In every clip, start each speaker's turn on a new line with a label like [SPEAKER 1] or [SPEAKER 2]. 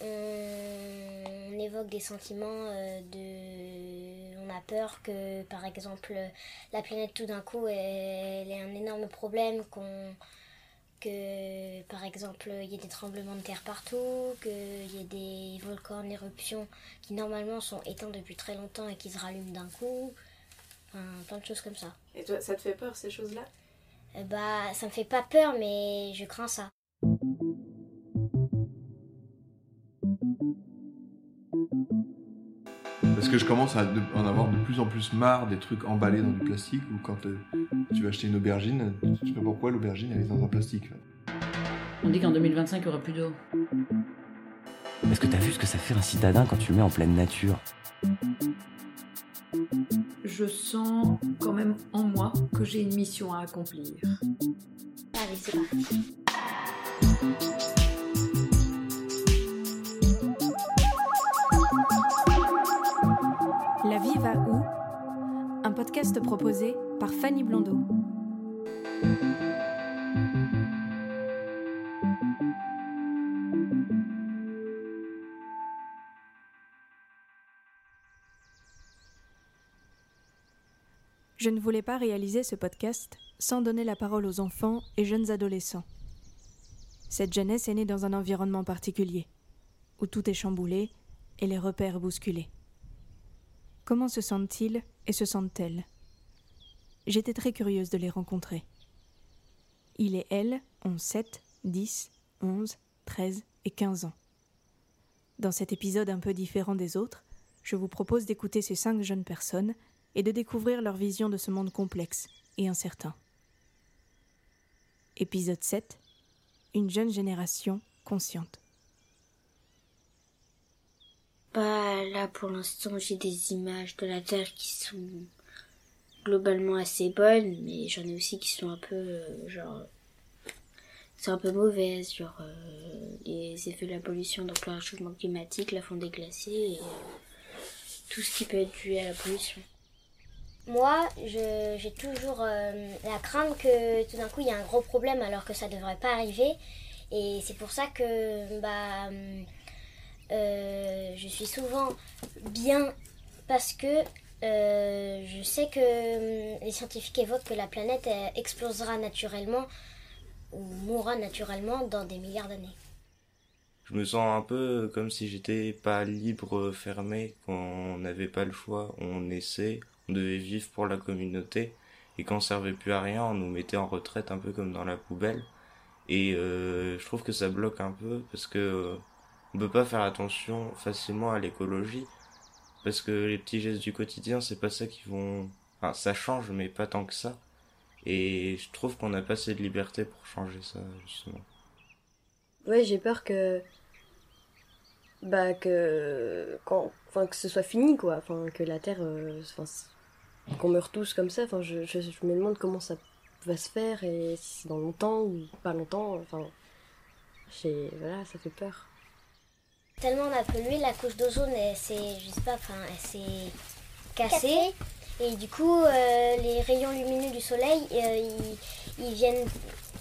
[SPEAKER 1] on, évoque des sentiments euh, de. On a peur que, par exemple, la planète tout d'un coup elle ait un énorme problème, qu'on que par exemple il y ait des tremblements de terre partout, qu'il y ait des volcans en éruption qui normalement sont éteints depuis très longtemps et qui se rallument d'un coup. Enfin, plein de choses comme ça.
[SPEAKER 2] Et toi, ça te fait peur ces choses-là?
[SPEAKER 1] Euh, Bah, ça me fait pas peur, mais je crains ça.
[SPEAKER 3] Que je commence à en avoir de plus en plus marre des trucs emballés dans du plastique ou quand euh, tu vas acheter une aubergine, tu sais pas pourquoi l'aubergine elle est dans un plastique.
[SPEAKER 4] On dit qu'en 2025 il y aura plus d'eau.
[SPEAKER 5] Est-ce que t'as vu ce que ça fait un citadin quand tu le mets en pleine nature?
[SPEAKER 2] Je sens quand même en moi que j'ai une mission à accomplir.
[SPEAKER 1] Allez, c'est parti.
[SPEAKER 6] Un podcast proposé par Fanny Blondeau. Je ne voulais pas réaliser ce podcast sans donner la parole aux enfants et jeunes adolescents. Cette jeunesse est née dans un environnement particulier, où tout est chamboulé et les repères bousculés. Comment se sentent-ils et se sentent-elles J'étais très curieuse de les rencontrer. Il et elle ont 7, 10, 11, 13 et 15 ans. Dans cet épisode un peu différent des autres, je vous propose d'écouter ces cinq jeunes personnes et de découvrir leur vision de ce monde complexe et incertain. Épisode 7 Une jeune génération consciente.
[SPEAKER 1] Bah là pour l'instant j'ai des images de la Terre qui sont globalement assez bonnes, mais j'en ai aussi qui sont un peu euh, genre c'est un peu mauvaises, genre euh, les effets de la pollution, donc le réchauffement climatique, la fonte des glaciers et tout ce qui peut être dû à la pollution. Moi, j'ai toujours euh, la crainte que tout d'un coup il y a un gros problème alors que ça devrait pas arriver. Et c'est pour ça que bah, euh, je suis souvent bien parce que euh, je sais que les scientifiques évoquent que la planète explosera naturellement ou mourra naturellement dans des milliards d'années.
[SPEAKER 7] Je me sens un peu comme si j'étais pas libre, fermé, qu'on n'avait pas le choix, on essaie, on devait vivre pour la communauté et quand on servait plus à rien, on nous mettait en retraite un peu comme dans la poubelle. Et euh, je trouve que ça bloque un peu parce que euh, on peut pas faire attention facilement à l'écologie parce que les petits gestes du quotidien, c'est pas ça qui vont. Enfin, ça change, mais pas tant que ça. Et je trouve qu'on n'a pas assez de liberté pour changer ça justement.
[SPEAKER 8] Ouais, j'ai peur que bah que quand enfin que ce soit fini quoi enfin que la terre euh, qu'on meurt tous comme ça. Enfin, je, je, me demande comment ça va se faire et si c'est dans longtemps ou pas longtemps. Enfin, voilà, ça fait peur.
[SPEAKER 1] Tellement on a pollué, la couche d'ozone, elle s'est, je sais pas, enfin, elle s'est cassée. Et du coup, euh, les rayons lumineux du soleil, euh, ils, ils, viennent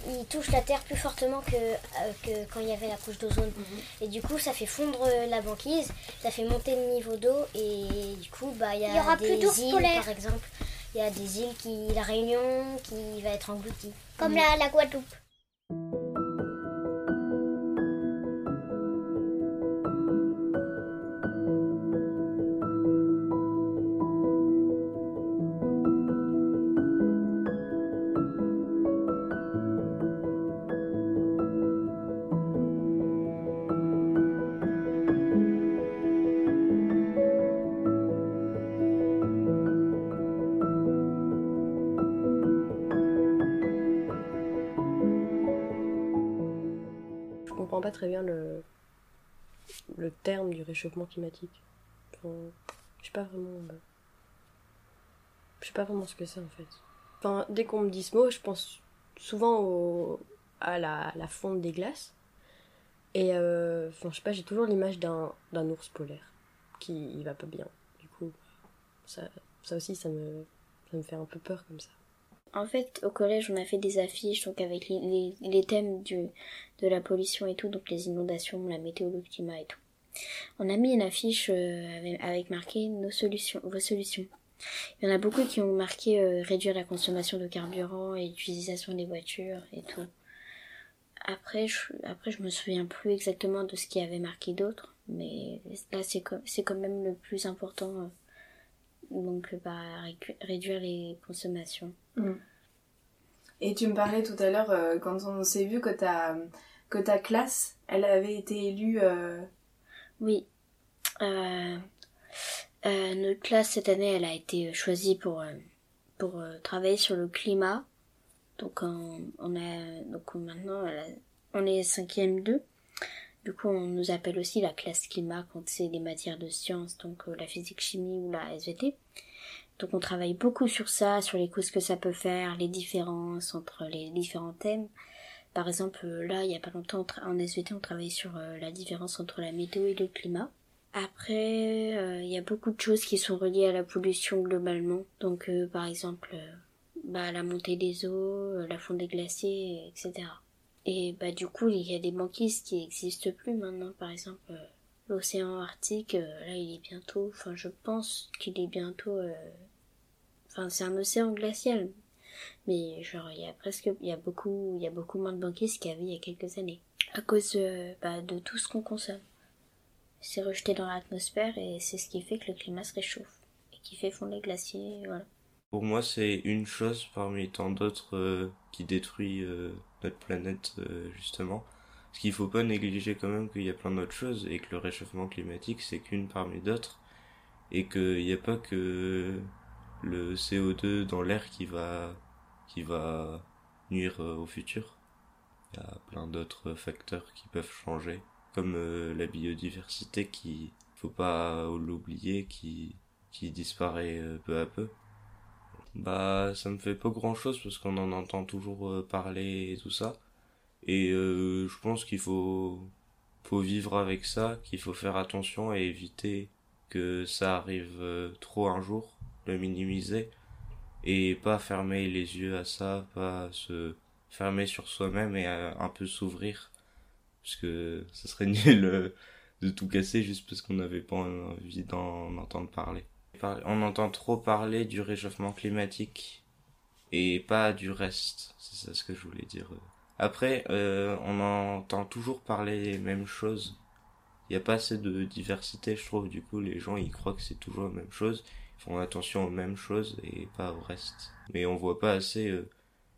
[SPEAKER 1] il touche la terre plus fortement que, euh, que quand il y avait la couche d'ozone. Mhm. Et du coup, ça fait fondre la banquise, ça fait monter le niveau d'eau et du coup, bah, il y,
[SPEAKER 9] aura
[SPEAKER 1] des
[SPEAKER 9] plus
[SPEAKER 1] îles,
[SPEAKER 9] polaires.
[SPEAKER 1] par exemple. Il y a des îles qui, la Réunion, qui va être engloutie.
[SPEAKER 9] Comme la, la Guadeloupe.
[SPEAKER 8] Très bien le, le terme du réchauffement climatique. je sais pas vraiment. Euh, je sais pas vraiment ce que c'est en fait. Dès qu'on me dit ce mot, je pense souvent à la, la fonte des glaces. Et euh, pas, j'ai toujours l'image d'un, d'un ours polaire qui il va pas bien. Du coup, ça, ça aussi, ça me, ça me fait un peu peur comme ça.
[SPEAKER 10] En fait, au collège, on a fait des affiches donc avec les, thèmes du, de la pollution et tout, donc les inondations, la météo, le climat et tout. On a mis une affiche euh, avec, marqué nos solutions, vos solutions. Il y en a beaucoup qui ont marqué euh, réduire la consommation de carburant et l'utilisation des voitures et tout. Après, je, après, je me souviens plus exactement de ce qu'il y avait marqué d'autre, mais là, c'est c'est quand même le plus important. euh, donc, bah, réduire les consommations.
[SPEAKER 11] Et tu me parlais tout à l'heure, euh, quand on s'est vu, que ta, que ta classe, elle avait été élue. euh,
[SPEAKER 10] Oui. Euh, notre classe cette année, elle a été choisie pour pour travailler sur le climat. Donc on, a donc maintenant on est cinquième 2. Du coup, on nous appelle aussi la classe climat quand c'est des matières de sciences, donc la physique, chimie ou la SVT. Donc on travaille beaucoup sur ça, sur les causes que ça peut faire, les différences entre les différents thèmes. Par exemple, là, il y a pas longtemps, en SVT, on travaillait sur euh, la différence entre la météo et le climat. Après, euh, il y a beaucoup de choses qui sont reliées à la pollution globalement. Donc, euh, par exemple, bah, la montée des eaux, la fonte des glaciers, etc. Et bah, du coup, il y a des banquises qui n'existent plus maintenant. Par exemple, l'océan Arctique, euh, là, il est bientôt, enfin, je pense qu'il est bientôt, euh, enfin, c'est un océan glacial. Mais genre, il y a presque, il y a beaucoup, il y a beaucoup moins de banquises qu'il y avait il y a quelques années. À cause euh, bah, de tout ce qu'on consomme. C'est rejeté dans l'atmosphère et c'est ce qui fait que le climat se réchauffe. Et qui fait fondre les glaciers, voilà.
[SPEAKER 7] Pour moi, c'est une chose parmi tant d'autres euh, qui détruit notre planète, justement. Parce qu'il faut pas négliger quand même qu'il y a plein d'autres choses et que le réchauffement climatique, c'est qu'une parmi d'autres. Et qu'il n'y a pas que le CO2 dans l'air qui va, qui va nuire euh, au futur. Il y a plein d'autres facteurs qui peuvent changer. Comme euh, la biodiversité qui, faut pas l'oublier, qui, qui disparaît euh, peu à peu. Bah, ça me fait pas grand chose parce qu'on en entend toujours parler et tout ça. Et euh, je pense qu'il faut, faut vivre avec ça, qu'il faut faire attention et éviter que ça arrive euh, trop un jour, le minimiser et pas fermer les yeux à ça, pas se fermer sur soi-même et euh, un peu s'ouvrir parce que ce serait nul euh, de tout casser juste parce qu'on n'avait pas envie d'en entendre parler. Par- On entend trop parler du réchauffement climatique et pas du reste. C'est ça ce que je voulais dire. Après, euh, on entend toujours parler les mêmes choses. Il n'y a pas assez de diversité, je trouve. Du coup, les gens, ils croient que c'est toujours la même chose. Ils font attention aux mêmes choses et pas au reste. Mais on voit pas assez euh,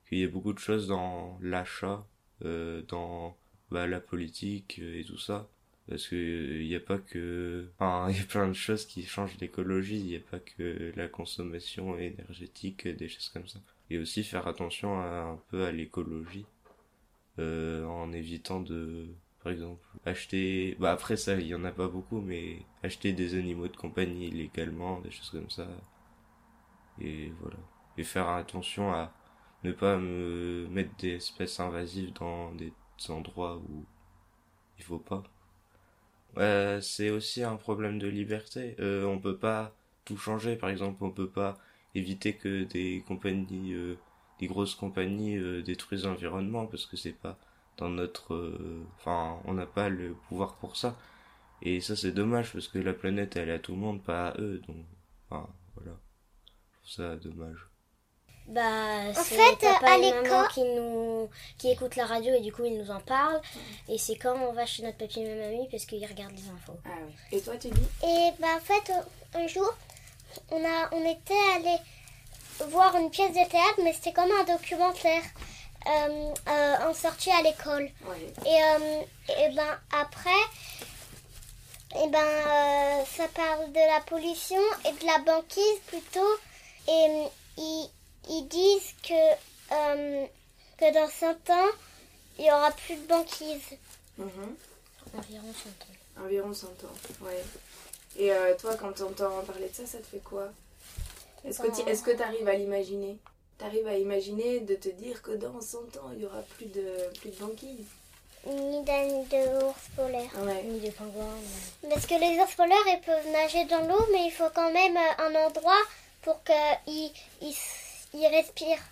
[SPEAKER 7] qu'il y a beaucoup de choses dans l'achat, euh, dans bah, la politique euh, et tout ça. Parce que il n'y a pas que, enfin, il y a plein de choses qui changent l'écologie. Il n'y a pas que la consommation énergétique, des choses comme ça. Et aussi faire attention un peu à l'écologie, euh, en évitant de, par exemple, acheter, bah après ça, il y en a pas beaucoup, mais acheter des animaux de compagnie illégalement, des choses comme ça. Et voilà. Et faire attention à ne pas me mettre des espèces invasives dans des endroits où il faut pas. Ouais, c'est aussi un problème de liberté. Euh, on peut pas tout changer. Par exemple, on peut pas éviter que des compagnies, euh, des grosses compagnies euh, détruisent l'environnement parce que c'est pas dans notre, euh, enfin, on n'a pas le pouvoir pour ça. Et ça, c'est dommage parce que la planète, elle est à tout le monde, pas à eux. Donc, enfin, voilà. Je trouve ça dommage.
[SPEAKER 1] Bah,
[SPEAKER 9] En
[SPEAKER 1] c'est
[SPEAKER 9] fait,
[SPEAKER 1] papa
[SPEAKER 9] à l'école-
[SPEAKER 1] qui nous qui écoutent la radio et du coup ils nous en parlent. Et c'est quand on va chez notre papy et mamie parce qu'ils regardent les infos.
[SPEAKER 11] Ah oui. Et toi, tu dis
[SPEAKER 9] Et bah en fait, euh, un jour, on, a, on était allé voir une pièce de théâtre, mais c'était comme un documentaire euh, euh, en sortie à l'école.
[SPEAKER 11] Ouais.
[SPEAKER 9] Et, euh, et ben après, et ben euh, ça parle de la pollution et de la banquise plutôt. Et ils, ils disent que, euh, que dans 100 ans, il y aura plus de banquise.
[SPEAKER 11] Mhm.
[SPEAKER 1] Environ 100 ans.
[SPEAKER 11] Environ 100 ans, ouais. Et euh, toi, quand t'entends parler de ça, ça te fait quoi? Est-ce que tu est-ce que t'arrives à l'imaginer T'arrives à imaginer de te dire que dans 100 ans, il y aura plus de, plus de banquise
[SPEAKER 9] Ni d'un de ours polaires.
[SPEAKER 11] Ouais.
[SPEAKER 1] Ni de pingouins.
[SPEAKER 9] Parce que les ours polaires, ils peuvent nager dans l'eau, mais il faut quand même euh, un endroit pour qu'ils ils, ils respirent.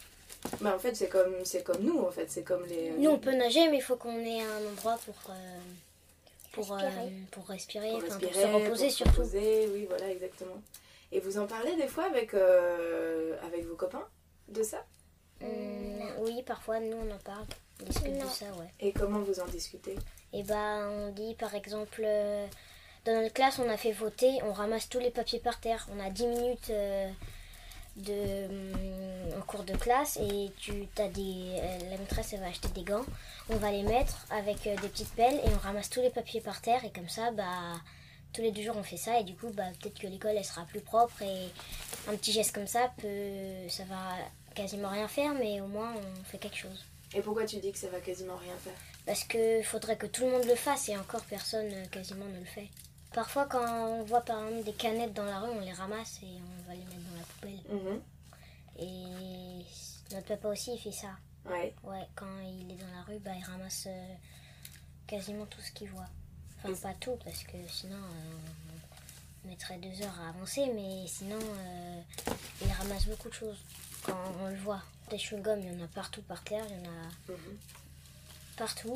[SPEAKER 11] Mais en fait, c'est comme, c'est comme nous, en fait. C'est comme les.
[SPEAKER 1] Nous, on peut nager, mais il faut qu'on ait un endroit pour, euh, pour,
[SPEAKER 9] Respirer.
[SPEAKER 1] euh, pour respirer,
[SPEAKER 11] pour,
[SPEAKER 1] se reposer
[SPEAKER 11] pour se
[SPEAKER 1] surtout.
[SPEAKER 11] reposer, oui, voilà, exactement. Et vous en parlez des fois avec, euh, avec vos copains de ça?
[SPEAKER 1] Hum, oui, parfois, nous, on en parle. On discute
[SPEAKER 9] Non.
[SPEAKER 1] de ça, ouais.
[SPEAKER 11] Et comment vous en discutez?
[SPEAKER 1] Et ben, on dit par exemple, euh, dans notre classe, on a fait voter, on ramasse tous les papiers par terre. On a 10 minutes euh, de, hum, en cours de classe et tu as des, euh, la maîtresse elle va acheter des gants. On va les mettre avec euh, des petites pelles et on ramasse tous les papiers par terre et comme ça, bah, tous les deux jours on fait ça et du coup, bah, peut-être que l'école elle sera plus propre et un petit geste comme ça peut, ça va quasiment rien faire, mais au moins on fait quelque chose.
[SPEAKER 11] Et pourquoi tu dis que ça va quasiment rien faire?
[SPEAKER 1] Parce qu'il faudrait que tout le monde le fasse et encore personne euh, quasiment ne le fait. Parfois, quand on voit par exemple des canettes dans la rue, on les ramasse et on va les mettre dans la poubelle.
[SPEAKER 11] Mhm.
[SPEAKER 1] Et notre papa aussi, il fait ça.
[SPEAKER 11] Ouais.
[SPEAKER 1] Ouais, quand il est dans la rue, bah, il ramasse euh, quasiment tout ce qu'il voit. Pas tout, parce que sinon, on mettrait deux heures à avancer, mais sinon, euh, il ramasse beaucoup de choses quand on le voit. Des chewing-gums, il y en a partout par terre, il y en a
[SPEAKER 11] Mhm.
[SPEAKER 1] partout.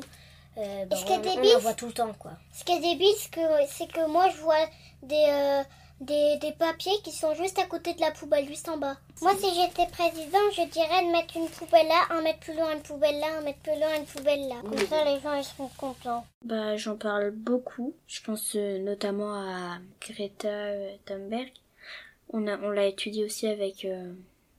[SPEAKER 1] Euh, bah, on, on en voit tout le temps, quoi.
[SPEAKER 9] Ce qui est débile, c'est que, c'est que moi, je vois des, euh, des, des papiers qui sont juste à côté de la poubelle, juste en bas. Moi, si j'étais président, je dirais de mettre une poubelle là, un mètre plus loin, une poubelle là, un mètre plus loin, une poubelle là. Comme ça, les gens, ils seront contents.
[SPEAKER 10] Bah, j'en parle beaucoup. Je pense euh, notamment à Greta euh, Thunberg. On a, on l'a étudié aussi avec euh,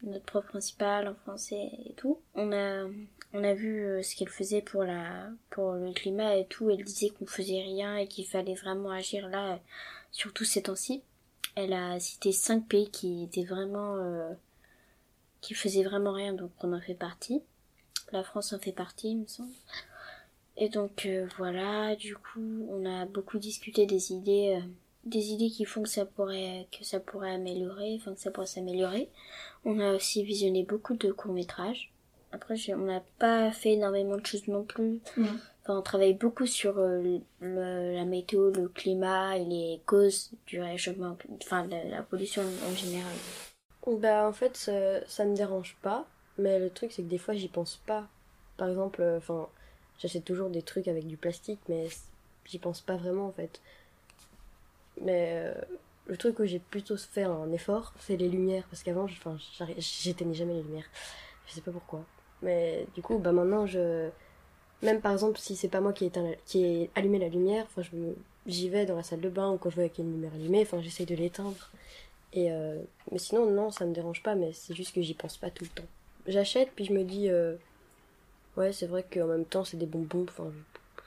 [SPEAKER 10] notre prof principal en français et tout. On a, on a vu ce qu'elle faisait pour la, pour le climat et tout. Elle disait qu'on faisait rien et qu'il fallait vraiment agir là, surtout ces temps-ci. Elle a cité cinq pays qui étaient vraiment, euh, qui faisaient vraiment rien, donc on en fait partie. La France en fait partie, il me semble. Et donc euh, voilà, du coup, on a beaucoup discuté des idées, euh, des idées qui font que ça pourrait, que ça pourrait améliorer, que ça pourrait s'améliorer. On a aussi visionné beaucoup de courts métrages. Après, on n'a pas fait énormément de choses non plus.
[SPEAKER 11] Mhm.
[SPEAKER 10] On travaille beaucoup sur euh, la météo, le climat et les causes du réchauffement, enfin de la pollution en général.
[SPEAKER 8] Bah en fait ça, ça me dérange pas, mais le truc c'est que des fois j'y pense pas. Par exemple, euh, enfin j'achète toujours des trucs avec du plastique, mais j'y pense pas vraiment en fait. Mais euh, le truc où j'ai plutôt fait un effort, c'est les lumières, parce qu'avant j'éteignais jamais les lumières. Je sais pas pourquoi. Mais du coup, bah maintenant je... Même par exemple si c'est pas moi qui ai, allumé la lumière, enfin je j'y vais dans la salle de bain ou quand je vois qu'il y a une lumière allumée, enfin j'essaye de l'éteindre. Et euh, mais sinon, non, ça me dérange pas, mais c'est juste que j'y pense pas tout le temps. J'achète, puis je me dis, euh, ouais, c'est vrai qu'en même temps, c'est des bonbons, enfin,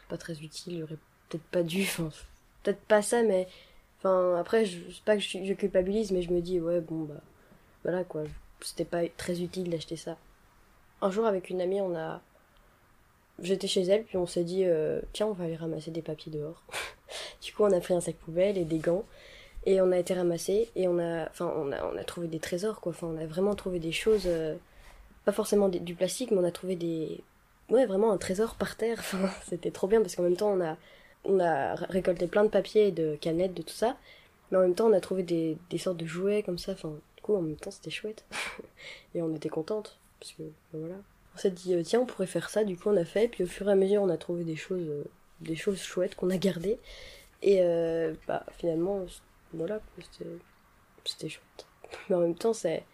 [SPEAKER 8] pas très utile, j'aurais peut-être pas dû, enfin, peut-être pas ça, mais, enfin, après, je c'est pas que je, je culpabilise, mais je me dis, ouais, bon, bah, voilà, quoi, c'était pas très utile d'acheter ça. Un jour, avec une amie, on a. J'étais chez elle, puis on s'est dit, euh, tiens, on va aller ramasser des papiers dehors. du coup, on a pris un sac poubelle et des gants. Et on a été ramassé et on a, enfin, on a, on a trouvé des trésors, quoi. Enfin, on a vraiment trouvé des choses, euh, pas forcément du plastique, mais on a trouvé des, ouais, vraiment un trésor par terre. Enfin, c'était trop bien parce qu'en même temps, on a, on a récolté plein de papiers, de canettes, de tout ça. Mais en même temps, on a trouvé des, des sortes de jouets comme ça. Enfin, du coup, en même temps, c'était chouette. et on était contente parce que, ben voilà. On s'est dit, euh, tiens, on pourrait faire ça. Du coup, on a fait. Puis au fur et à mesure, on a trouvé des choses, euh, des choses chouettes qu'on a gardées. Et euh, bah, finalement, voilà, c'était chouette. Mais en même temps, c'est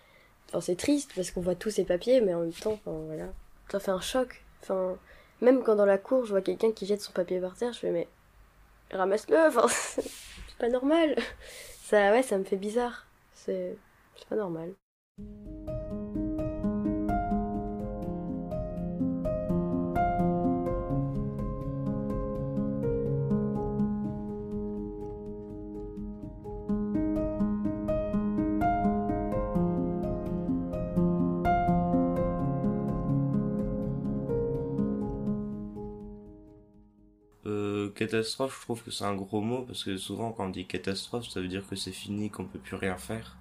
[SPEAKER 8] enfin, triste parce qu'on voit tous ces papiers, mais en même temps, enfin, voilà. Ça fait un choc. Enfin, même quand dans la cour, je vois quelqu'un qui jette son papier par terre, je fais, mais ramasse-le, enfin, c'est pas normal. Ça, ouais, ça me fait bizarre. C'est pas normal.
[SPEAKER 7] Catastrophe, je trouve que c'est un gros mot parce que souvent quand on dit catastrophe, ça veut dire que c'est fini, qu'on peut plus rien faire.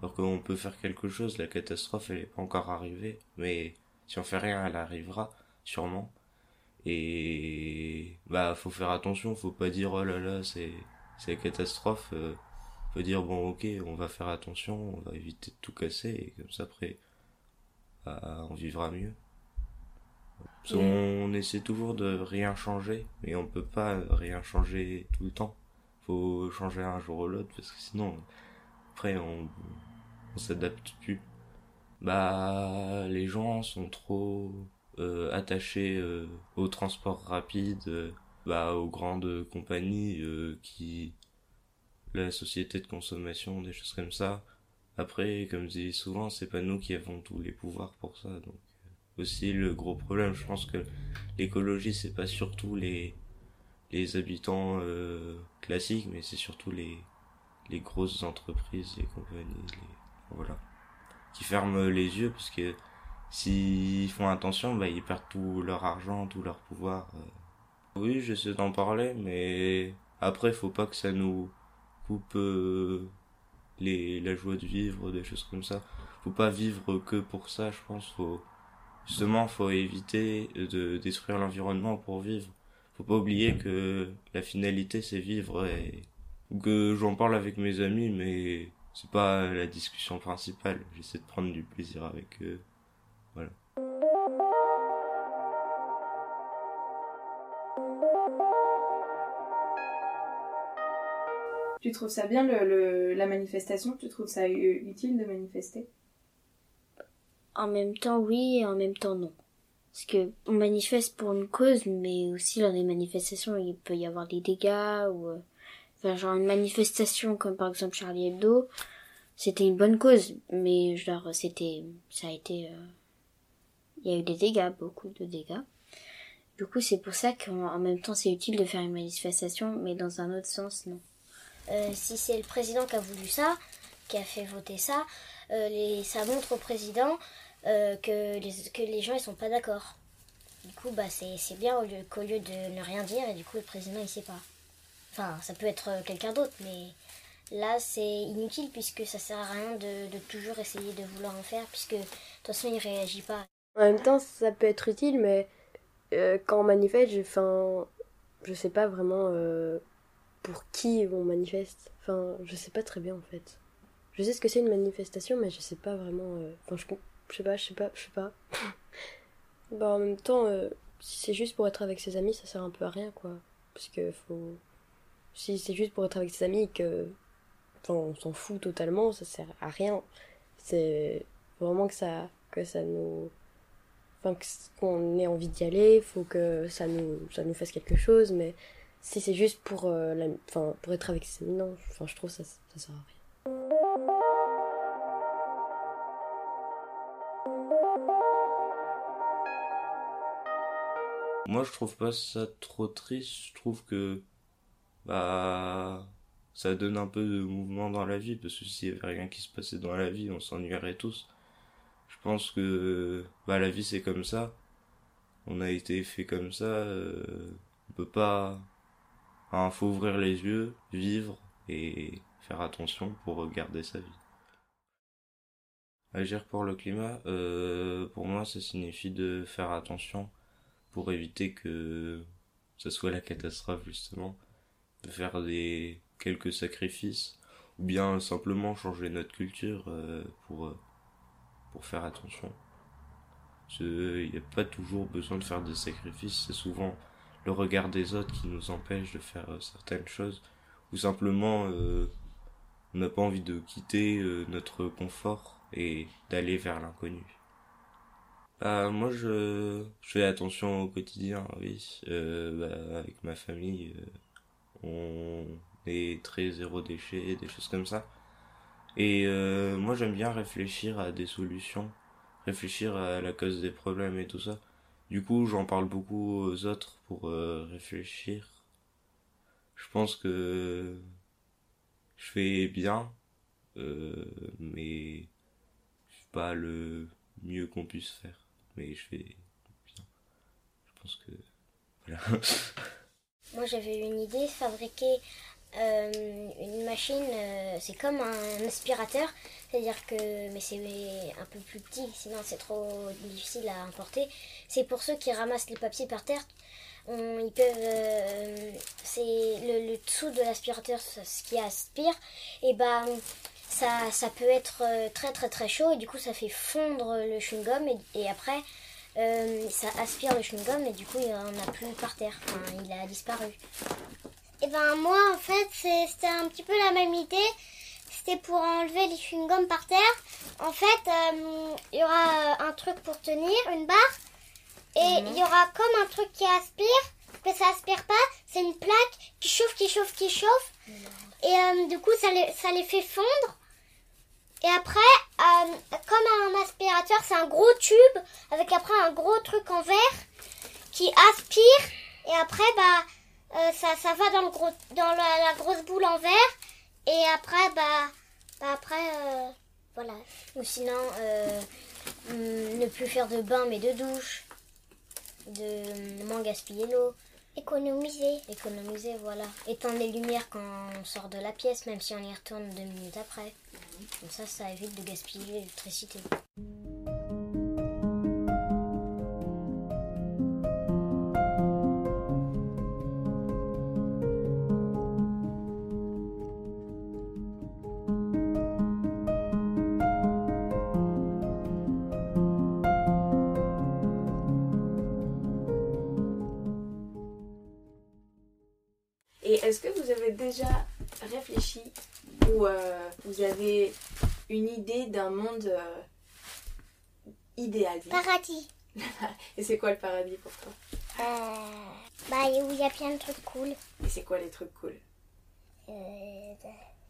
[SPEAKER 7] Alors qu'on peut faire quelque chose, la catastrophe elle est pas encore arrivée, mais si on fait rien, elle arrivera sûrement. Et bah faut faire attention, faut pas dire oh là là c'est c'est catastrophe. Euh, faut dire bon ok on va faire attention, on va éviter de tout casser et comme ça après bah, on vivra mieux. Qu'on essaie toujours de rien changer, mais on peut pas rien changer tout le temps. Faut changer un jour ou l'autre, parce que sinon, après, on, on s'adapte plus. Bah, les gens sont trop euh, attachés euh, au transport rapide, euh, bah, aux grandes compagnies euh, qui, la société de consommation, des choses comme ça. Après, comme je dis souvent, c'est pas nous qui avons tous les pouvoirs pour ça, donc aussi le gros problème, je pense que l'écologie c'est pas surtout les les habitants euh, classiques, mais c'est surtout les les grosses entreprises, les compagnies, les voilà, qui ferment les yeux parce que s'ils font attention, bah ils perdent tout leur argent, tout leur pouvoir. euh. Oui, j'essaie d'en parler, mais après faut pas que ça nous coupe euh, les la joie de vivre, des choses comme ça. Faut pas vivre que pour ça, je pense. Faut justement faut éviter de détruire l'environnement pour vivre. Faut pas oublier que la finalité c'est vivre que j'en parle avec mes amis, mais c'est pas la discussion principale. J'essaie de prendre du plaisir avec eux. Voilà.
[SPEAKER 11] Tu trouves ça bien le, la manifestation? Tu trouves ça u- utile de manifester?
[SPEAKER 10] En même temps, oui, et en même temps, non. Parce que on manifeste pour une cause, mais aussi dans des manifestations, il peut y avoir des dégâts ou, euh, enfin, genre une manifestation comme par exemple Charlie Hebdo, c'était une bonne cause, mais genre c'était, ça a été, euh, il y a eu des dégâts, beaucoup de dégâts. Du coup, c'est pour ça qu'en en même temps, c'est utile de faire une manifestation, mais dans un autre sens, non.
[SPEAKER 1] Euh, si c'est le président qui a voulu ça, qui a fait voter ça, les, ça montre au président euh, que, les, que les gens ils sont pas d'accord. Du coup, bah, c'est bien au lieu, qu'au lieu de ne rien dire, et du coup, le président il sait pas. Enfin, ça peut être euh, quelqu'un d'autre, mais là c'est inutile puisque ça sert à rien de, toujours essayer de vouloir en faire, puisque de toute façon il réagit pas.
[SPEAKER 8] En même temps, ça peut être utile, mais euh, quand on manifeste, enfin, je sais pas vraiment pour qui on manifeste. Enfin, je sais pas très bien en fait. Je sais ce que c'est une manifestation, mais je sais pas vraiment. Je sais pas, je sais pas, je sais pas. bah, en même temps, euh, si c'est juste pour être avec ses amis, ça sert un peu à rien, quoi. Parce que faut. Si c'est juste pour être avec ses amis que. Enfin, on s'en fout totalement, ça sert à rien. C'est vraiment que ça, que ça nous enfin qu'on ait envie d'y aller, faut que ça nous ça nous fasse quelque chose mais si c'est juste pour euh, enfin pour être avec ses amis non, enfin je trouve ça ça sert à rien.
[SPEAKER 7] Moi, je trouve pas ça trop triste. Je trouve que bah ça donne un peu de mouvement dans la vie parce que s'il y avait rien qui se passait dans la vie, on s'ennuierait tous. Je pense que bah la vie c'est comme ça. On a été fait comme ça. euh, on peut pas. Enfin, faut ouvrir les yeux, vivre et faire attention pour garder sa vie. Agir pour le climat, euh, pour moi, ça signifie de faire attention pour éviter que ce soit la catastrophe justement, de faire des quelques sacrifices ou bien simplement changer notre culture euh, pour euh, pour faire attention. Il n'y a pas toujours besoin de faire des sacrifices, c'est souvent le regard des autres qui nous empêche de faire euh, certaines choses ou simplement euh, on n'a pas envie de quitter euh, notre confort et d'aller vers l'inconnu. Bah, moi, je, je fais attention au quotidien, oui. Euh, bah, avec ma famille, euh, on est très zéro déchet, des choses comme ça. Et euh, moi, j'aime bien réfléchir à des solutions, réfléchir à la cause des problèmes et tout ça. Du coup, j'en parle beaucoup aux autres pour euh, réfléchir. Je pense que je fais bien, mais je fais pas le mieux qu'on puisse faire. Mais je fais. Je pense que voilà.
[SPEAKER 1] Moi j'avais une idée, fabriquer euh, une machine, euh, c'est comme un aspirateur, c'est-à-dire que, mais c'est un peu plus petit, sinon c'est trop difficile à importer. C'est pour ceux qui ramassent les papiers par terre, ils peuvent, euh, c'est le, le dessous de l'aspirateur, ce qui aspire, et ben ça, ça peut être euh, très très très chaud et du coup ça fait fondre le chewing-gum et, et après euh, ça aspire le chewing-gum et du coup il n'y en a plus par terre. Enfin, il a disparu.
[SPEAKER 9] Et ben moi en fait c'était un petit peu la même idée. C'était pour enlever les chewing-gums par terre. En fait, euh, il y aura un truc pour tenir, une barre. Et il y aura comme un truc qui aspire. Mais ça aspire pas. C'est une plaque qui chauffe, qui chauffe, qui chauffe. Et euh, du coup ça les, ça les fait fondre. Et après, euh, comme un aspirateur, c'est un gros tube avec après un gros truc en verre qui aspire. Et après, bah, euh, ça, ça va dans, le gros, dans la, grosse boule en verre. Et après, bah, bah après, euh, voilà.
[SPEAKER 1] Ou sinon, hum, ne plus faire de bain mais de douche. De moins gaspiller l'eau.
[SPEAKER 9] Économiser.
[SPEAKER 1] Économiser, voilà. Éteindre les lumières quand on sort de la pièce, même si on y retourne deux minutes après. Comme ça, ça évite de gaspiller l'électricité.
[SPEAKER 11] Déjà réfléchi ou euh, vous avez une idée d'un monde euh, idéal?
[SPEAKER 9] Paradis.
[SPEAKER 11] Et c'est quoi le paradis pour toi?
[SPEAKER 9] Euh, bah, où il y a plein de trucs cool.
[SPEAKER 11] Et c'est quoi les trucs cool?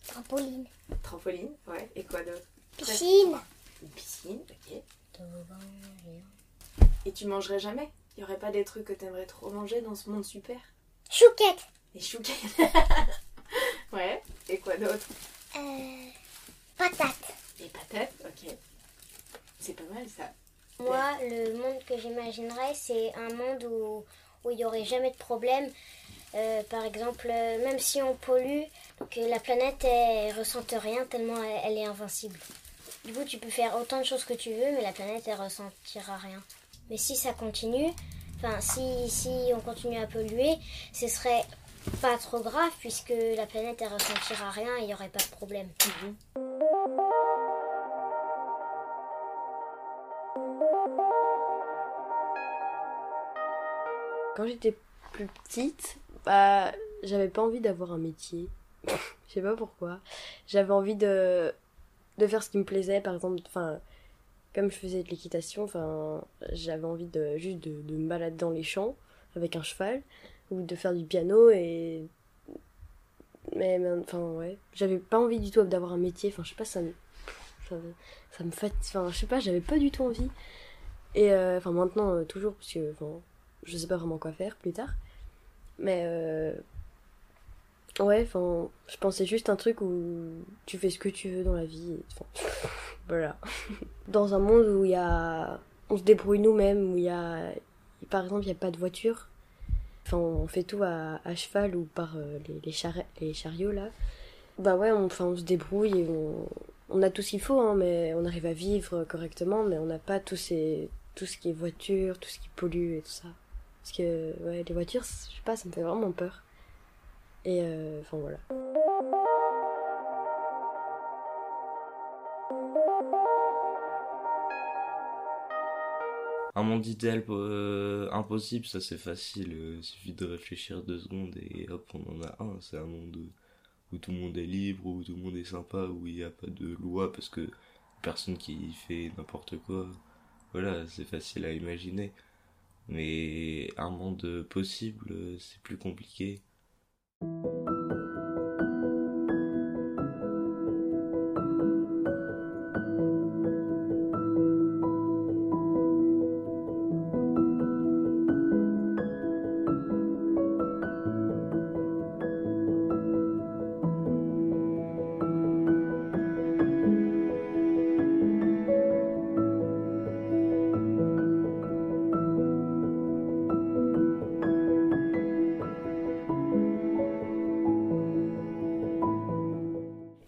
[SPEAKER 9] Trampoline.
[SPEAKER 11] Trampoline, ouais. Et quoi d'autre?
[SPEAKER 9] Piscine.
[SPEAKER 11] Une piscine, ok. Et tu mangerais jamais? Il y aurait pas des trucs que t'aimerais trop manger dans ce monde super?
[SPEAKER 9] Chouquette.
[SPEAKER 11] Les chouquettes Ouais. Et quoi d'autre?
[SPEAKER 9] Euh, patate.
[SPEAKER 11] Les patates, ok. C'est pas mal ça.
[SPEAKER 1] Moi, le monde que j'imaginerais, c'est un monde où où il n'y aurait jamais de problème. Euh, par exemple, euh, même si on pollue, que la planète elle, ressente rien tellement elle, elle est invincible. Du coup, tu peux faire autant de choses que tu veux, mais la planète elle ressentira rien. Mais si ça continue, enfin si si on continue à polluer, ce serait pas trop grave puisque la planète elle ressentira rien et il n'y aurait pas de problème.
[SPEAKER 8] Quand j'étais plus petite, bah, j'avais pas envie d'avoir un métier. Je sais pas pourquoi. J'avais envie de, de faire ce qui me plaisait, par exemple, comme je faisais de l'équitation, enfin, j'avais envie de juste de, de me balader dans les champs avec un cheval ou de faire du piano et mais, enfin ouais, j'avais pas envie du tout d'avoir un métier, enfin je sais pas ça me ça, me- fatigue, enfin je sais pas, j'avais pas du tout envie. Et euh, enfin maintenant euh, toujours parce que je sais pas vraiment quoi faire plus tard. Mais euh, ouais, enfin, je pensais juste un truc où tu fais ce que tu veux dans la vie. voilà. Dans un monde où il y a, on se débrouille nous-mêmes, où il y a, par exemple, il n'y a pas de voiture. Enfin, on fait tout à, cheval ou par euh, les, les, chariots là. Bah ouais, on, on se débrouille et on, a tout ce qu'il faut, hein, mais on arrive à vivre correctement, mais on n'a pas tous ces, tout ce qui est voiture, tout ce qui pollue et tout ça. Parce que ouais, les voitures, je sais pas, ça me fait vraiment peur. Et euh, enfin voilà.
[SPEAKER 7] Un monde idéal euh, impossible, ça c'est facile. euh, Il suffit de réfléchir deux secondes et hop, on en a un. C'est un monde où, tout le monde est libre, où tout le monde est sympa, où il n'y a pas de loi parce que personne qui fait n'importe quoi. Voilà, c'est facile à imaginer. Mais un monde possible, euh, c'est plus compliqué.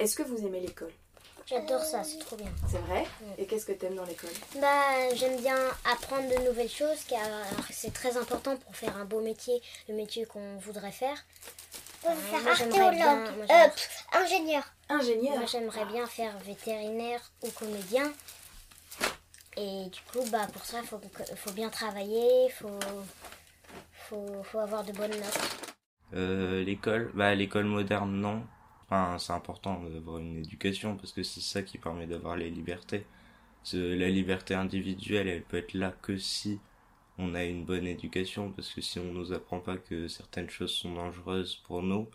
[SPEAKER 11] Est-ce que vous aimez l'école?
[SPEAKER 1] J'adore ça, c'est trop bien.
[SPEAKER 11] C'est vrai? Et qu'est-ce que t'aimes dans l'école?
[SPEAKER 1] Bah, j'aime bien apprendre de nouvelles choses car c'est très important pour faire un beau métier, le métier qu'on voudrait faire.
[SPEAKER 9] veux faire
[SPEAKER 1] bien-
[SPEAKER 9] archéologue.
[SPEAKER 1] moi,
[SPEAKER 9] Euh, pff, ingénieur.
[SPEAKER 11] Ingénieur.
[SPEAKER 1] Moi, j'aimerais bien faire vétérinaire ou comédien. Et du coup, bah, pour ça, il faut, faut bien travailler, il faut, faut, faut avoir de bonnes notes.
[SPEAKER 7] Euh, l'école, bah l'école moderne non. C'est important d'avoir une éducation parce que c'est ça qui permet d'avoir les libertés. La liberté individuelle, elle peut être là que si on a une bonne éducation parce que si on nous apprend pas que certaines choses sont dangereuses pour nous,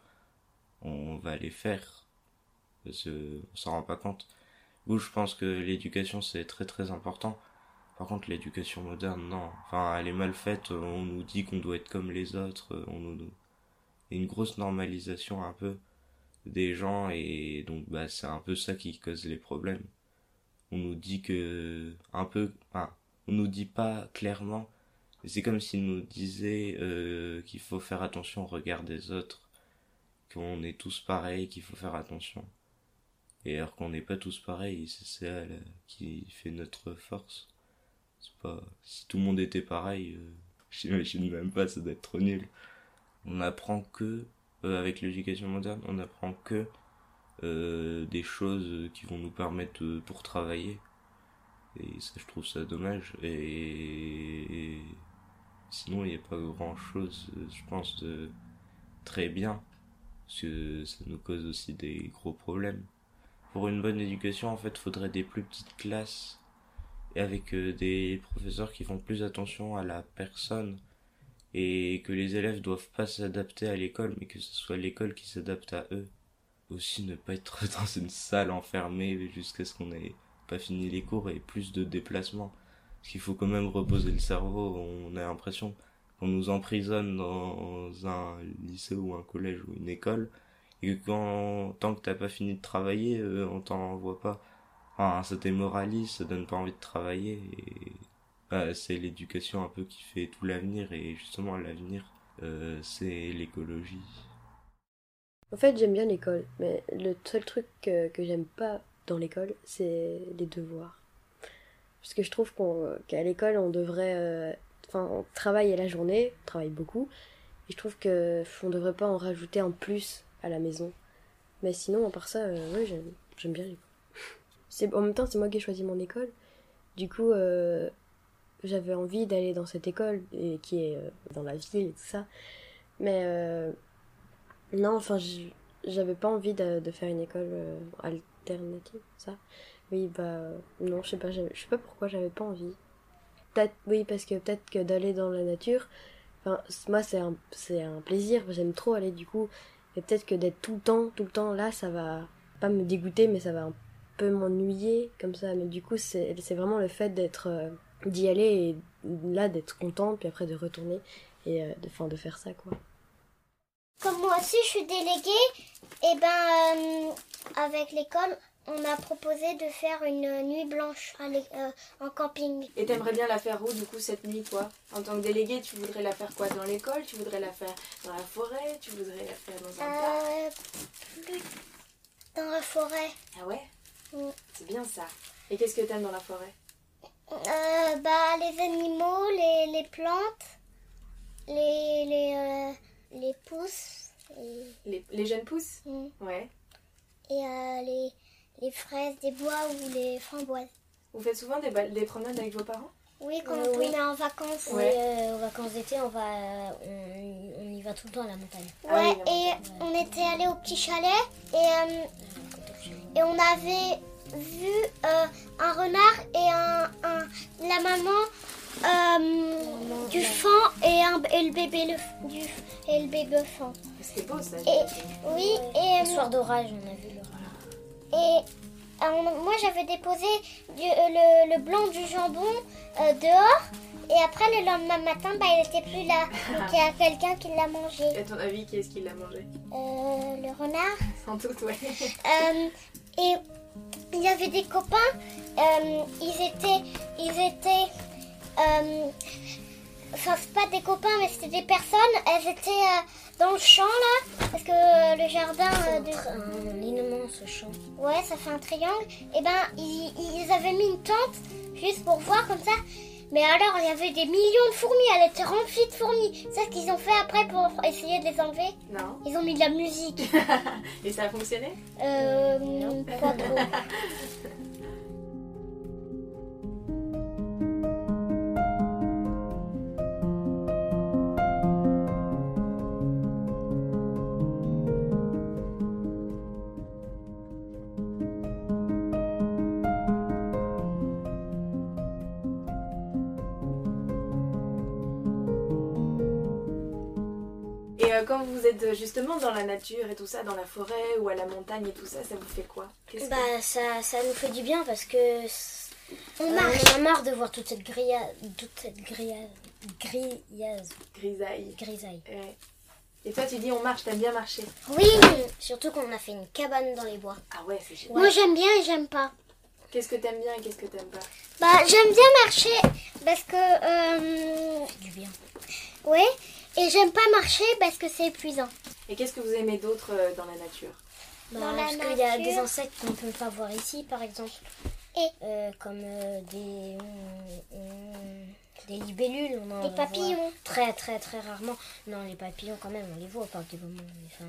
[SPEAKER 7] on va les faire. Parce que on s'en rend pas compte. Où je pense que l'éducation c'est très très important. Par contre, l'éducation moderne, non. Enfin, elle est mal faite. On nous dit qu'on doit être comme les autres. On nous, une grosse normalisation un peu des gens et donc bah c'est un peu ça qui cause les problèmes. On nous dit que un peu enfin, on nous dit pas clairement c'est comme s'ils nous disaient euh, qu'il faut faire attention au regard des autres, qu'on est tous pareils, qu'il faut faire attention. Et alors qu'on n'est pas tous pareils, c'est ça qui fait notre force. C'est pas si tout le monde était pareil, euh, j'imagine même pas ça doit être trop nul on apprend que euh, avec l'éducation moderne on apprend que euh, des choses qui vont nous permettre euh, pour travailler. Et ça je trouve ça dommage. Et, et sinon il n'y a pas grand chose je pense de très bien. Parce que ça nous cause aussi des gros problèmes. Pour une bonne éducation en fait faudrait des plus petites classes. Et avec euh, des professeurs qui font plus attention à la personne et que les élèves doivent pas s'adapter à l'école mais que ce soit l'école qui s'adapte à eux. Aussi ne pas être dans une salle enfermée jusqu'à ce qu'on ait pas fini les cours et plus de déplacements. Parce qu'il faut quand même reposer le cerveau on a l'impression qu'on nous emprisonne dans un lycée ou un collège ou une école et que quand tant que t'as pas fini de travailler euh, on t'en envoie pas. Enfin ça démoralise ça donne pas envie de travailler bah, c'est l'éducation un peu qui fait tout l'avenir et justement l'avenir euh, c'est l'écologie.
[SPEAKER 8] En fait, j'aime bien l'école, mais le seul truc que, j'aime pas dans l'école, c'est les devoirs. Parce que je trouve qu'à l'école, on devrait. euh, Enfin, on travaille à la journée, on travaille beaucoup, et je trouve que on devrait pas en rajouter en plus à la maison. Mais sinon, à part ça, euh, j'aime, bien l'école. En même temps, c'est moi qui ai choisi mon école. Du coup, euh, j'avais envie d'aller dans cette école et qui est euh, dans la ville et tout ça. Mais euh, non, enfin, j'avais pas envie de, faire une école euh, alternative, ça. Oui, bah non, je sais pas, je sais pas pourquoi j'avais pas envie. Peut-être, oui, parce que peut-être que d'aller dans la nature, enfin, moi c'est un, c'est un plaisir, j'aime trop aller du coup. Et peut-être que d'être tout le temps, tout le temps là, ça va pas me dégoûter, mais ça va un peu m'ennuyer comme ça. Mais du coup, c'est c'est vraiment le fait d'être, d'y aller et là d'être contente, puis après de retourner et euh, de, enfin, de faire ça quoi.
[SPEAKER 9] Comme moi aussi, je suis déléguée, et ben, euh, avec l'école, on a proposé de faire une nuit blanche à euh, en camping.
[SPEAKER 11] Et t'aimerais bien la faire où du coup cette nuit toi? En tant que délégué, tu voudrais la faire quoi? Dans l'école? Tu voudrais la faire dans la forêt? Tu voudrais la faire dans un parc?
[SPEAKER 9] Euh, plus dans la forêt.
[SPEAKER 11] Ah ouais?
[SPEAKER 9] Mm.
[SPEAKER 11] C'est bien ça. Et qu'est-ce que t'aimes dans la forêt?
[SPEAKER 9] Euh, bah, les animaux, les, les plantes, les, les, euh, les pousses, et,
[SPEAKER 11] les, les jeunes pousses?
[SPEAKER 9] Mm.
[SPEAKER 11] Ouais.
[SPEAKER 9] et euh, les, les fraises des bois ou les framboises.
[SPEAKER 11] Vous faites souvent des, bal- des promenades avec vos parents?
[SPEAKER 9] Oui, quand
[SPEAKER 1] Euh,
[SPEAKER 9] on
[SPEAKER 1] oui.
[SPEAKER 9] est en vacances.
[SPEAKER 1] Oui, euh, aux vacances d'été, on va, on, on y va tout le temps à la montagne.
[SPEAKER 9] Ouais, et on était allé au petit chalet et, euh, et on avait vu euh, un renard et un, un- la maman euh, du fan et, un, et le bébé le, du, et le bébé fan.
[SPEAKER 11] C'était beau ça.
[SPEAKER 9] Et, oui, et,
[SPEAKER 1] Le soir d'orage, on a vu le renard.
[SPEAKER 9] et euh, moi j'avais déposé du- euh, le, le blanc du jambon euh, dehors et après le lendemain matin bah, il était plus là. Donc il y a quelqu'un qui l'a mangé.
[SPEAKER 11] Et à ton avis, qui est-ce qui l'a mangé?
[SPEAKER 9] Euh, le renard.
[SPEAKER 11] Sans doute, ouais.
[SPEAKER 9] Euh, et il y avait des copains, euh, ils étaient, ils étaient, euh, enfin c'est pas des copains mais c'était des personnes, elles étaient euh, dans le champ là, parce que le jardin de...
[SPEAKER 1] Un immense champ.
[SPEAKER 9] Ouais, ça fait un triangle. Et ben, ils, ils avaient mis une tente juste pour voir comme ça. Mais alors, il y avait des millions de fourmis, elle était remplie de fourmis. C'est ce qu'ils ont fait après pour essayer de les enlever
[SPEAKER 11] Non.
[SPEAKER 9] Ils ont mis de la musique.
[SPEAKER 11] Et ça a fonctionné?
[SPEAKER 9] Euh, pas trop.
[SPEAKER 11] justement dans la nature et tout ça, dans la forêt ou à la montagne et tout ça, ça vous fait quoi? Que-
[SPEAKER 1] Bah ça, ça nous fait du bien parce que
[SPEAKER 9] On
[SPEAKER 1] euh,
[SPEAKER 9] marche.
[SPEAKER 1] on en a marre de voir toute cette grillade, toute cette grillade, grillade,
[SPEAKER 11] Grisaille.
[SPEAKER 1] grisaille.
[SPEAKER 11] Ouais. Et toi, tu dis on marche, t'aimes bien marcher
[SPEAKER 1] Oui, surtout qu'on a fait une cabane dans les bois.
[SPEAKER 11] Ah ouais, c'est génial.
[SPEAKER 9] Moi, j'aime bien et j'aime pas.
[SPEAKER 11] Qu'est-ce que t'aimes bien et qu'est-ce que t'aimes pas?
[SPEAKER 9] Bah, j'aime bien marcher parce que. Euh,
[SPEAKER 1] Du bien.
[SPEAKER 9] ouais. Et j'aime pas marcher parce que c'est épuisant.
[SPEAKER 11] Et qu'est-ce que vous aimez d'autre euh, dans la nature?
[SPEAKER 1] Bah,
[SPEAKER 9] Dans la
[SPEAKER 1] parce qu'il y a des insectes qu'on ne peut pas voir ici, par exemple.
[SPEAKER 9] Et
[SPEAKER 1] Euh, comme euh, des, des libellules. On en
[SPEAKER 9] Des
[SPEAKER 1] voit
[SPEAKER 9] papillons.
[SPEAKER 1] Très, très, très rarement. Non, les papillons, quand même, on les voit par des moments. Enfin,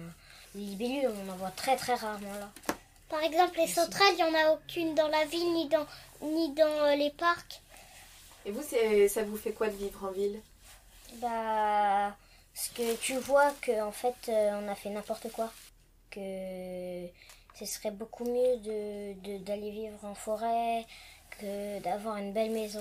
[SPEAKER 1] les libellules, on en voit très, très rarement là.
[SPEAKER 9] Par exemple, les sauterelles, il n'y en a aucune dans la ville ni dans, ni dans euh, les parcs.
[SPEAKER 11] Et vous, ça vous fait quoi de vivre en ville?
[SPEAKER 1] Bah, parce que tu vois que en fait, euh, on a fait n'importe quoi. Que ce serait beaucoup mieux de de- d'aller vivre en forêt, que d'avoir une belle maison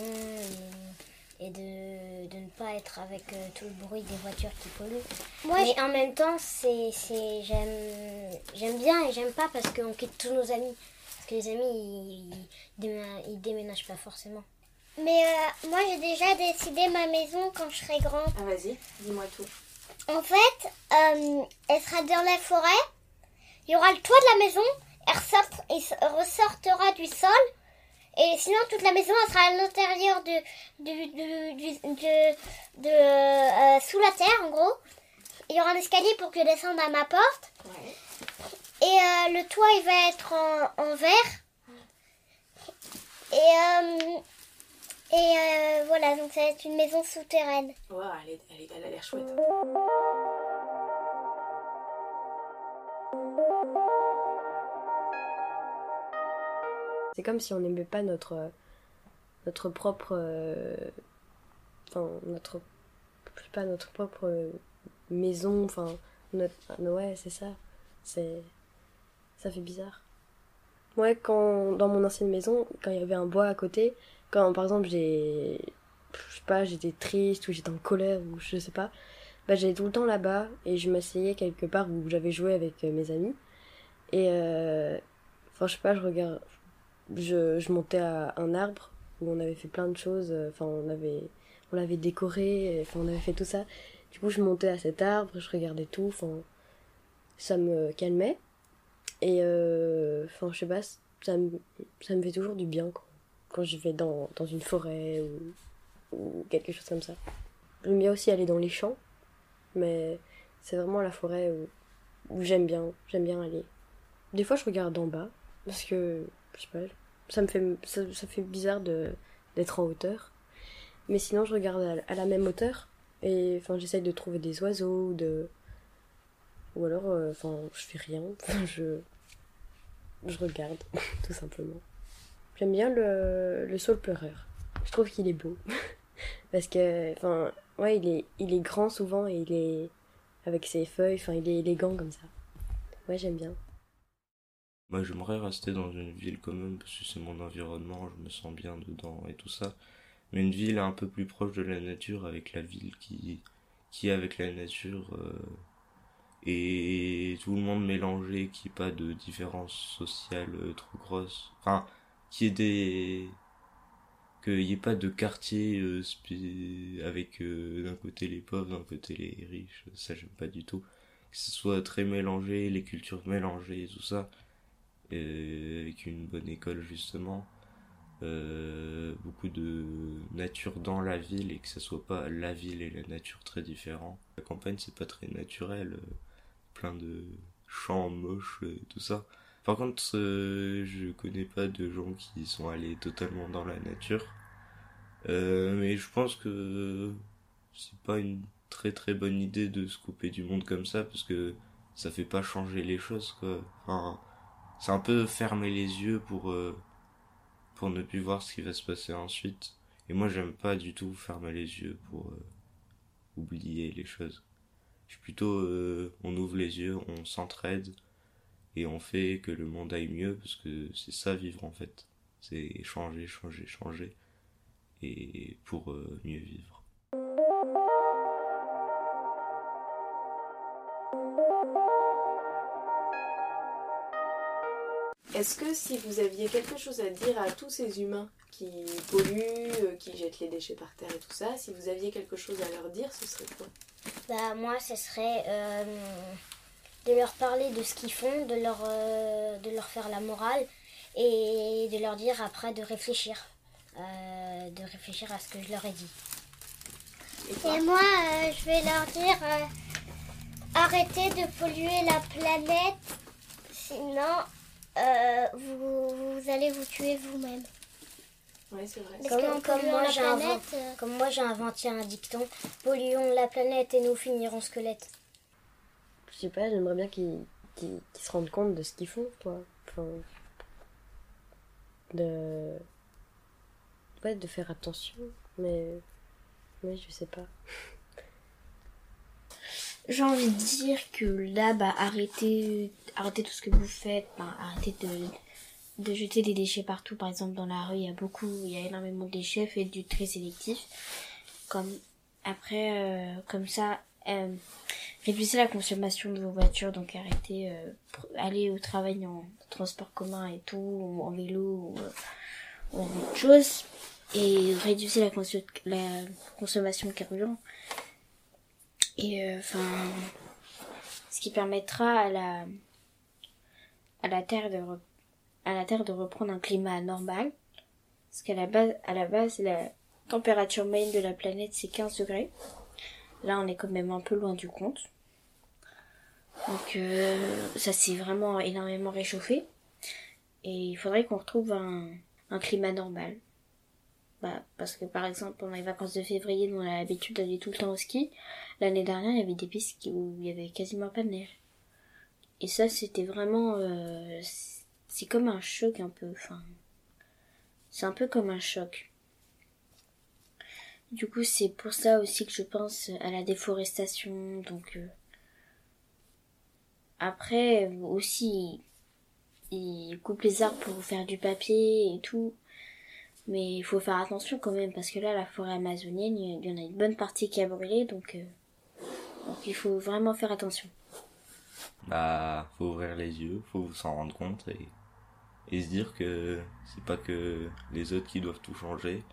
[SPEAKER 1] et, et de, de ne pas être avec euh, tout le bruit des voitures qui polluent.
[SPEAKER 9] Moi,
[SPEAKER 1] Mais en même temps, c'est c'est j'aime bien et j'aime pas parce qu'on quitte tous nos amis. Parce que les amis, ils, ils, ils déménagent pas forcément.
[SPEAKER 9] Mais euh, moi, j'ai déjà décidé ma maison quand je serai grande.
[SPEAKER 11] Ah vas-y, dis-moi tout.
[SPEAKER 9] En fait, euh, elle sera dans la forêt. Il y aura le toit de la maison. Elle ressort- elle ressortira du sol. Et sinon, toute la maison, elle sera à l'intérieur de, du- de, de, euh, sous la terre, en gros. Il y aura un escalier pour que je descende à ma porte.
[SPEAKER 11] Ouais.
[SPEAKER 9] Et euh, le toit, il va être en, en verre. Et, euh, et euh, voilà, donc ça va être une maison souterraine.
[SPEAKER 11] Ouah, elle, est- elle, est- elle a l'air chouette.
[SPEAKER 8] C'est comme si on n'aimait pas notre notre propre euh, enfin notre je sais pas notre propre maison enfin notre ouais c'est ça c'est ça fait bizarre ouais quand dans mon ancienne maison quand il y avait un bois à côté quand par exemple j'ai je sais pas j'étais triste ou j'étais en colère ou je sais pas bah j'allais tout le temps là-bas et je m'asseyais quelque part où j'avais joué avec euh, mes amis et euh, enfin je sais pas je regarde je, je montais à un arbre où on avait fait plein de choses. euh, Enfin, on avait, on l'avait décoré. Enfin, on avait fait tout ça. Du coup, je montais à cet arbre, je regardais tout. Enfin, ça me calmait. Et euh, enfin, je sais pas, ça me, ça me fait toujours du bien quoi, quand je vais dans, dans une forêt ou, quelque chose comme ça. J'aime bien aussi aller dans les champs, mais c'est vraiment la forêt où, j'aime bien, j'aime bien aller. Des fois, je regarde en bas parce que je sais pas, ça me fait ça, ça fait bizarre d'être en hauteur. Mais sinon, je regarde à, la même hauteur et enfin, j'essaye de trouver des oiseaux ou de ou alors euh, enfin, je fais rien, je je regarde tout simplement. J'aime bien le le saule pleureur. Je trouve qu'il est beau parce que enfin ouais, il est il est grand souvent et il est avec ses feuilles, enfin, il est élégant comme ça. Ouais, j'aime bien.
[SPEAKER 7] Moi, j'aimerais rester dans une ville quand même, parce que c'est mon environnement, je me sens bien dedans et tout ça. Mais une ville un peu plus proche de la nature, avec la ville qui, qui est avec la nature, euh, et tout le monde mélangé, qui pas de différence sociale euh, trop grosse. Enfin, qui ait des, qu'il n'y ait pas de quartier euh, avec euh, d'un côté les pauvres, d'un côté les riches, ça j'aime pas du tout. Que ce soit très mélangé, les cultures mélangées tout ça euh, avec une bonne école justement, beaucoup de nature dans la ville et que ce soit pas la ville et la nature très différents. La campagne c'est pas très naturel, plein de champs moches et tout ça. Par contre, euh, je connais pas de gens qui sont allés totalement dans la nature. Euh, mais je pense que c'est pas une très très bonne idée de se couper du monde comme ça parce que ça fait pas changer les choses quoi. Enfin, c'est un peu fermer les yeux pour euh, pour ne plus voir ce qui va se passer ensuite. Et moi j'aime pas du tout fermer les yeux pour oublier les choses. Je suis plutôt on ouvre les yeux, on s'entraide et on fait que le monde aille mieux parce que c'est ça vivre en fait. C'est changer, changer, changer et pour euh, mieux vivre.
[SPEAKER 11] Est-ce que si vous aviez quelque chose à dire à tous ces humains qui polluent, euh, qui jettent les déchets par terre et tout ça, si vous aviez quelque chose à leur dire, ce serait quoi?
[SPEAKER 1] Bah moi, ce serait euh, de leur parler de ce qu'ils font, de leur, euh, de leur faire la morale et de leur dire après de réfléchir, euh, de réfléchir à ce que je leur ai dit.
[SPEAKER 9] Et moi, euh, je vais leur dire euh, arrêtez de polluer la planète, sinon euh, vous, vous allez vous tuer vous-même.
[SPEAKER 11] Ouais, c'est vrai.
[SPEAKER 9] Parce
[SPEAKER 1] Comme, moi,
[SPEAKER 9] la
[SPEAKER 1] j'ai
[SPEAKER 9] planète,
[SPEAKER 1] inventé, comme moi j'ai inventé un dicton, polluons la planète et nous finirons squelettes.
[SPEAKER 8] Je sais pas, j'aimerais bien qu'ils se rendent compte de ce qu'ils font, quoi. Enfin, de... Ouais, de faire attention, mais... Ouais, je sais pas.
[SPEAKER 10] J'ai envie de dire que là, bah, arrêtez, arrêtez tout ce que vous faites, bah, arrêtez de, de jeter des déchets partout. Par exemple, dans la rue, il y a beaucoup, il y a énormément de déchets, faites du tri sélectif. Comme, après, euh, comme ça, euh, réduisez la consommation de vos voitures, donc arrêtez, euh, allez au travail en transport commun et tout, ou en vélo, ou, euh, autre chose. Et réduisez la, conso- la consommation de carburant. Et enfin, ce qui permettra à la à la Terre de re- à la Terre de reprendre un climat normal, parce qu'à la base à la base la température moyenne de la planète c'est 15 degrés. Là on est quand même un peu loin du compte. Donc euh, ça s'est vraiment énormément réchauffé et il faudrait qu'on retrouve un, climat normal. Bah, parce que par exemple pendant les vacances de février nous on a l'habitude d'aller tout le temps au ski. L'année dernière, il y avait des pistes où il y avait quasiment pas de neige. Et ça, c'était vraiment, euh, c'est comme un choc un peu. Enfin, c'est un peu comme un choc. Du coup, c'est pour ça aussi que je pense à la déforestation. Donc, euh, après aussi, ils coupent les arbres pour faire du papier et tout. Mais il faut faire attention quand même parce que là, la forêt amazonienne, il y en a une bonne partie qui a brûlé, donc. euh, donc il faut vraiment faire attention.
[SPEAKER 7] Bah, faut ouvrir les yeux, faut s'en rendre compte et, et se dire que c'est pas que les autres qui doivent tout changer.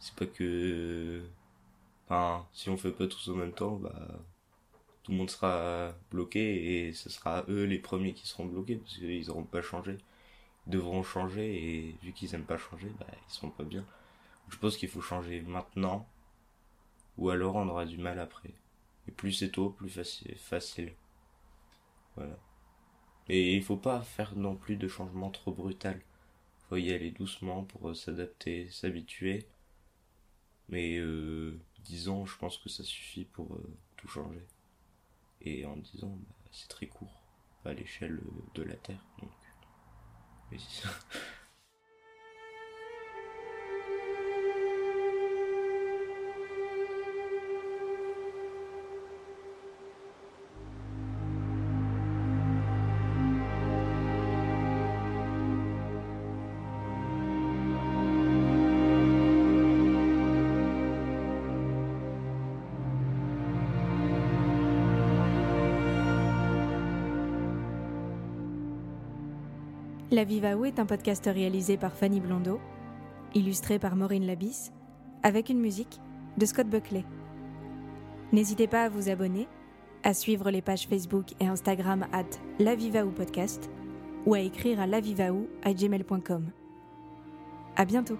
[SPEAKER 7] C'est pas que, enfin, si on fait pas tous en même temps, bah, tout le monde sera bloqué et ce sera eux les premiers qui seront bloqués parce qu'ils n'auront pas changé. Ils devront changer et vu qu'ils aiment pas changer, bah, ils seront pas bien. Je pense qu'il faut changer maintenant ou alors on aura du mal après. Et plus c'est tôt, plus facile. facile. Voilà. Et il faut pas faire non plus de changement trop brutal. Faut y aller doucement pour euh, s'adapter, s'habituer. Mais euh, 10 ans, je pense que ça suffit pour euh, tout changer. Et en 10 ans, bah, c'est très court à l'échelle euh, de la Terre. Donc, oui, c'est ça.
[SPEAKER 6] La Viva Où est un podcast réalisé par Fanny Blondeau, illustré par Maureen Labis, avec une musique de Scott Buckley. N'hésitez pas à vous abonner, à suivre les pages Facebook et Instagram at La Viva Où podcast ou à écrire à lavivaou@gmail.com. À bientôt.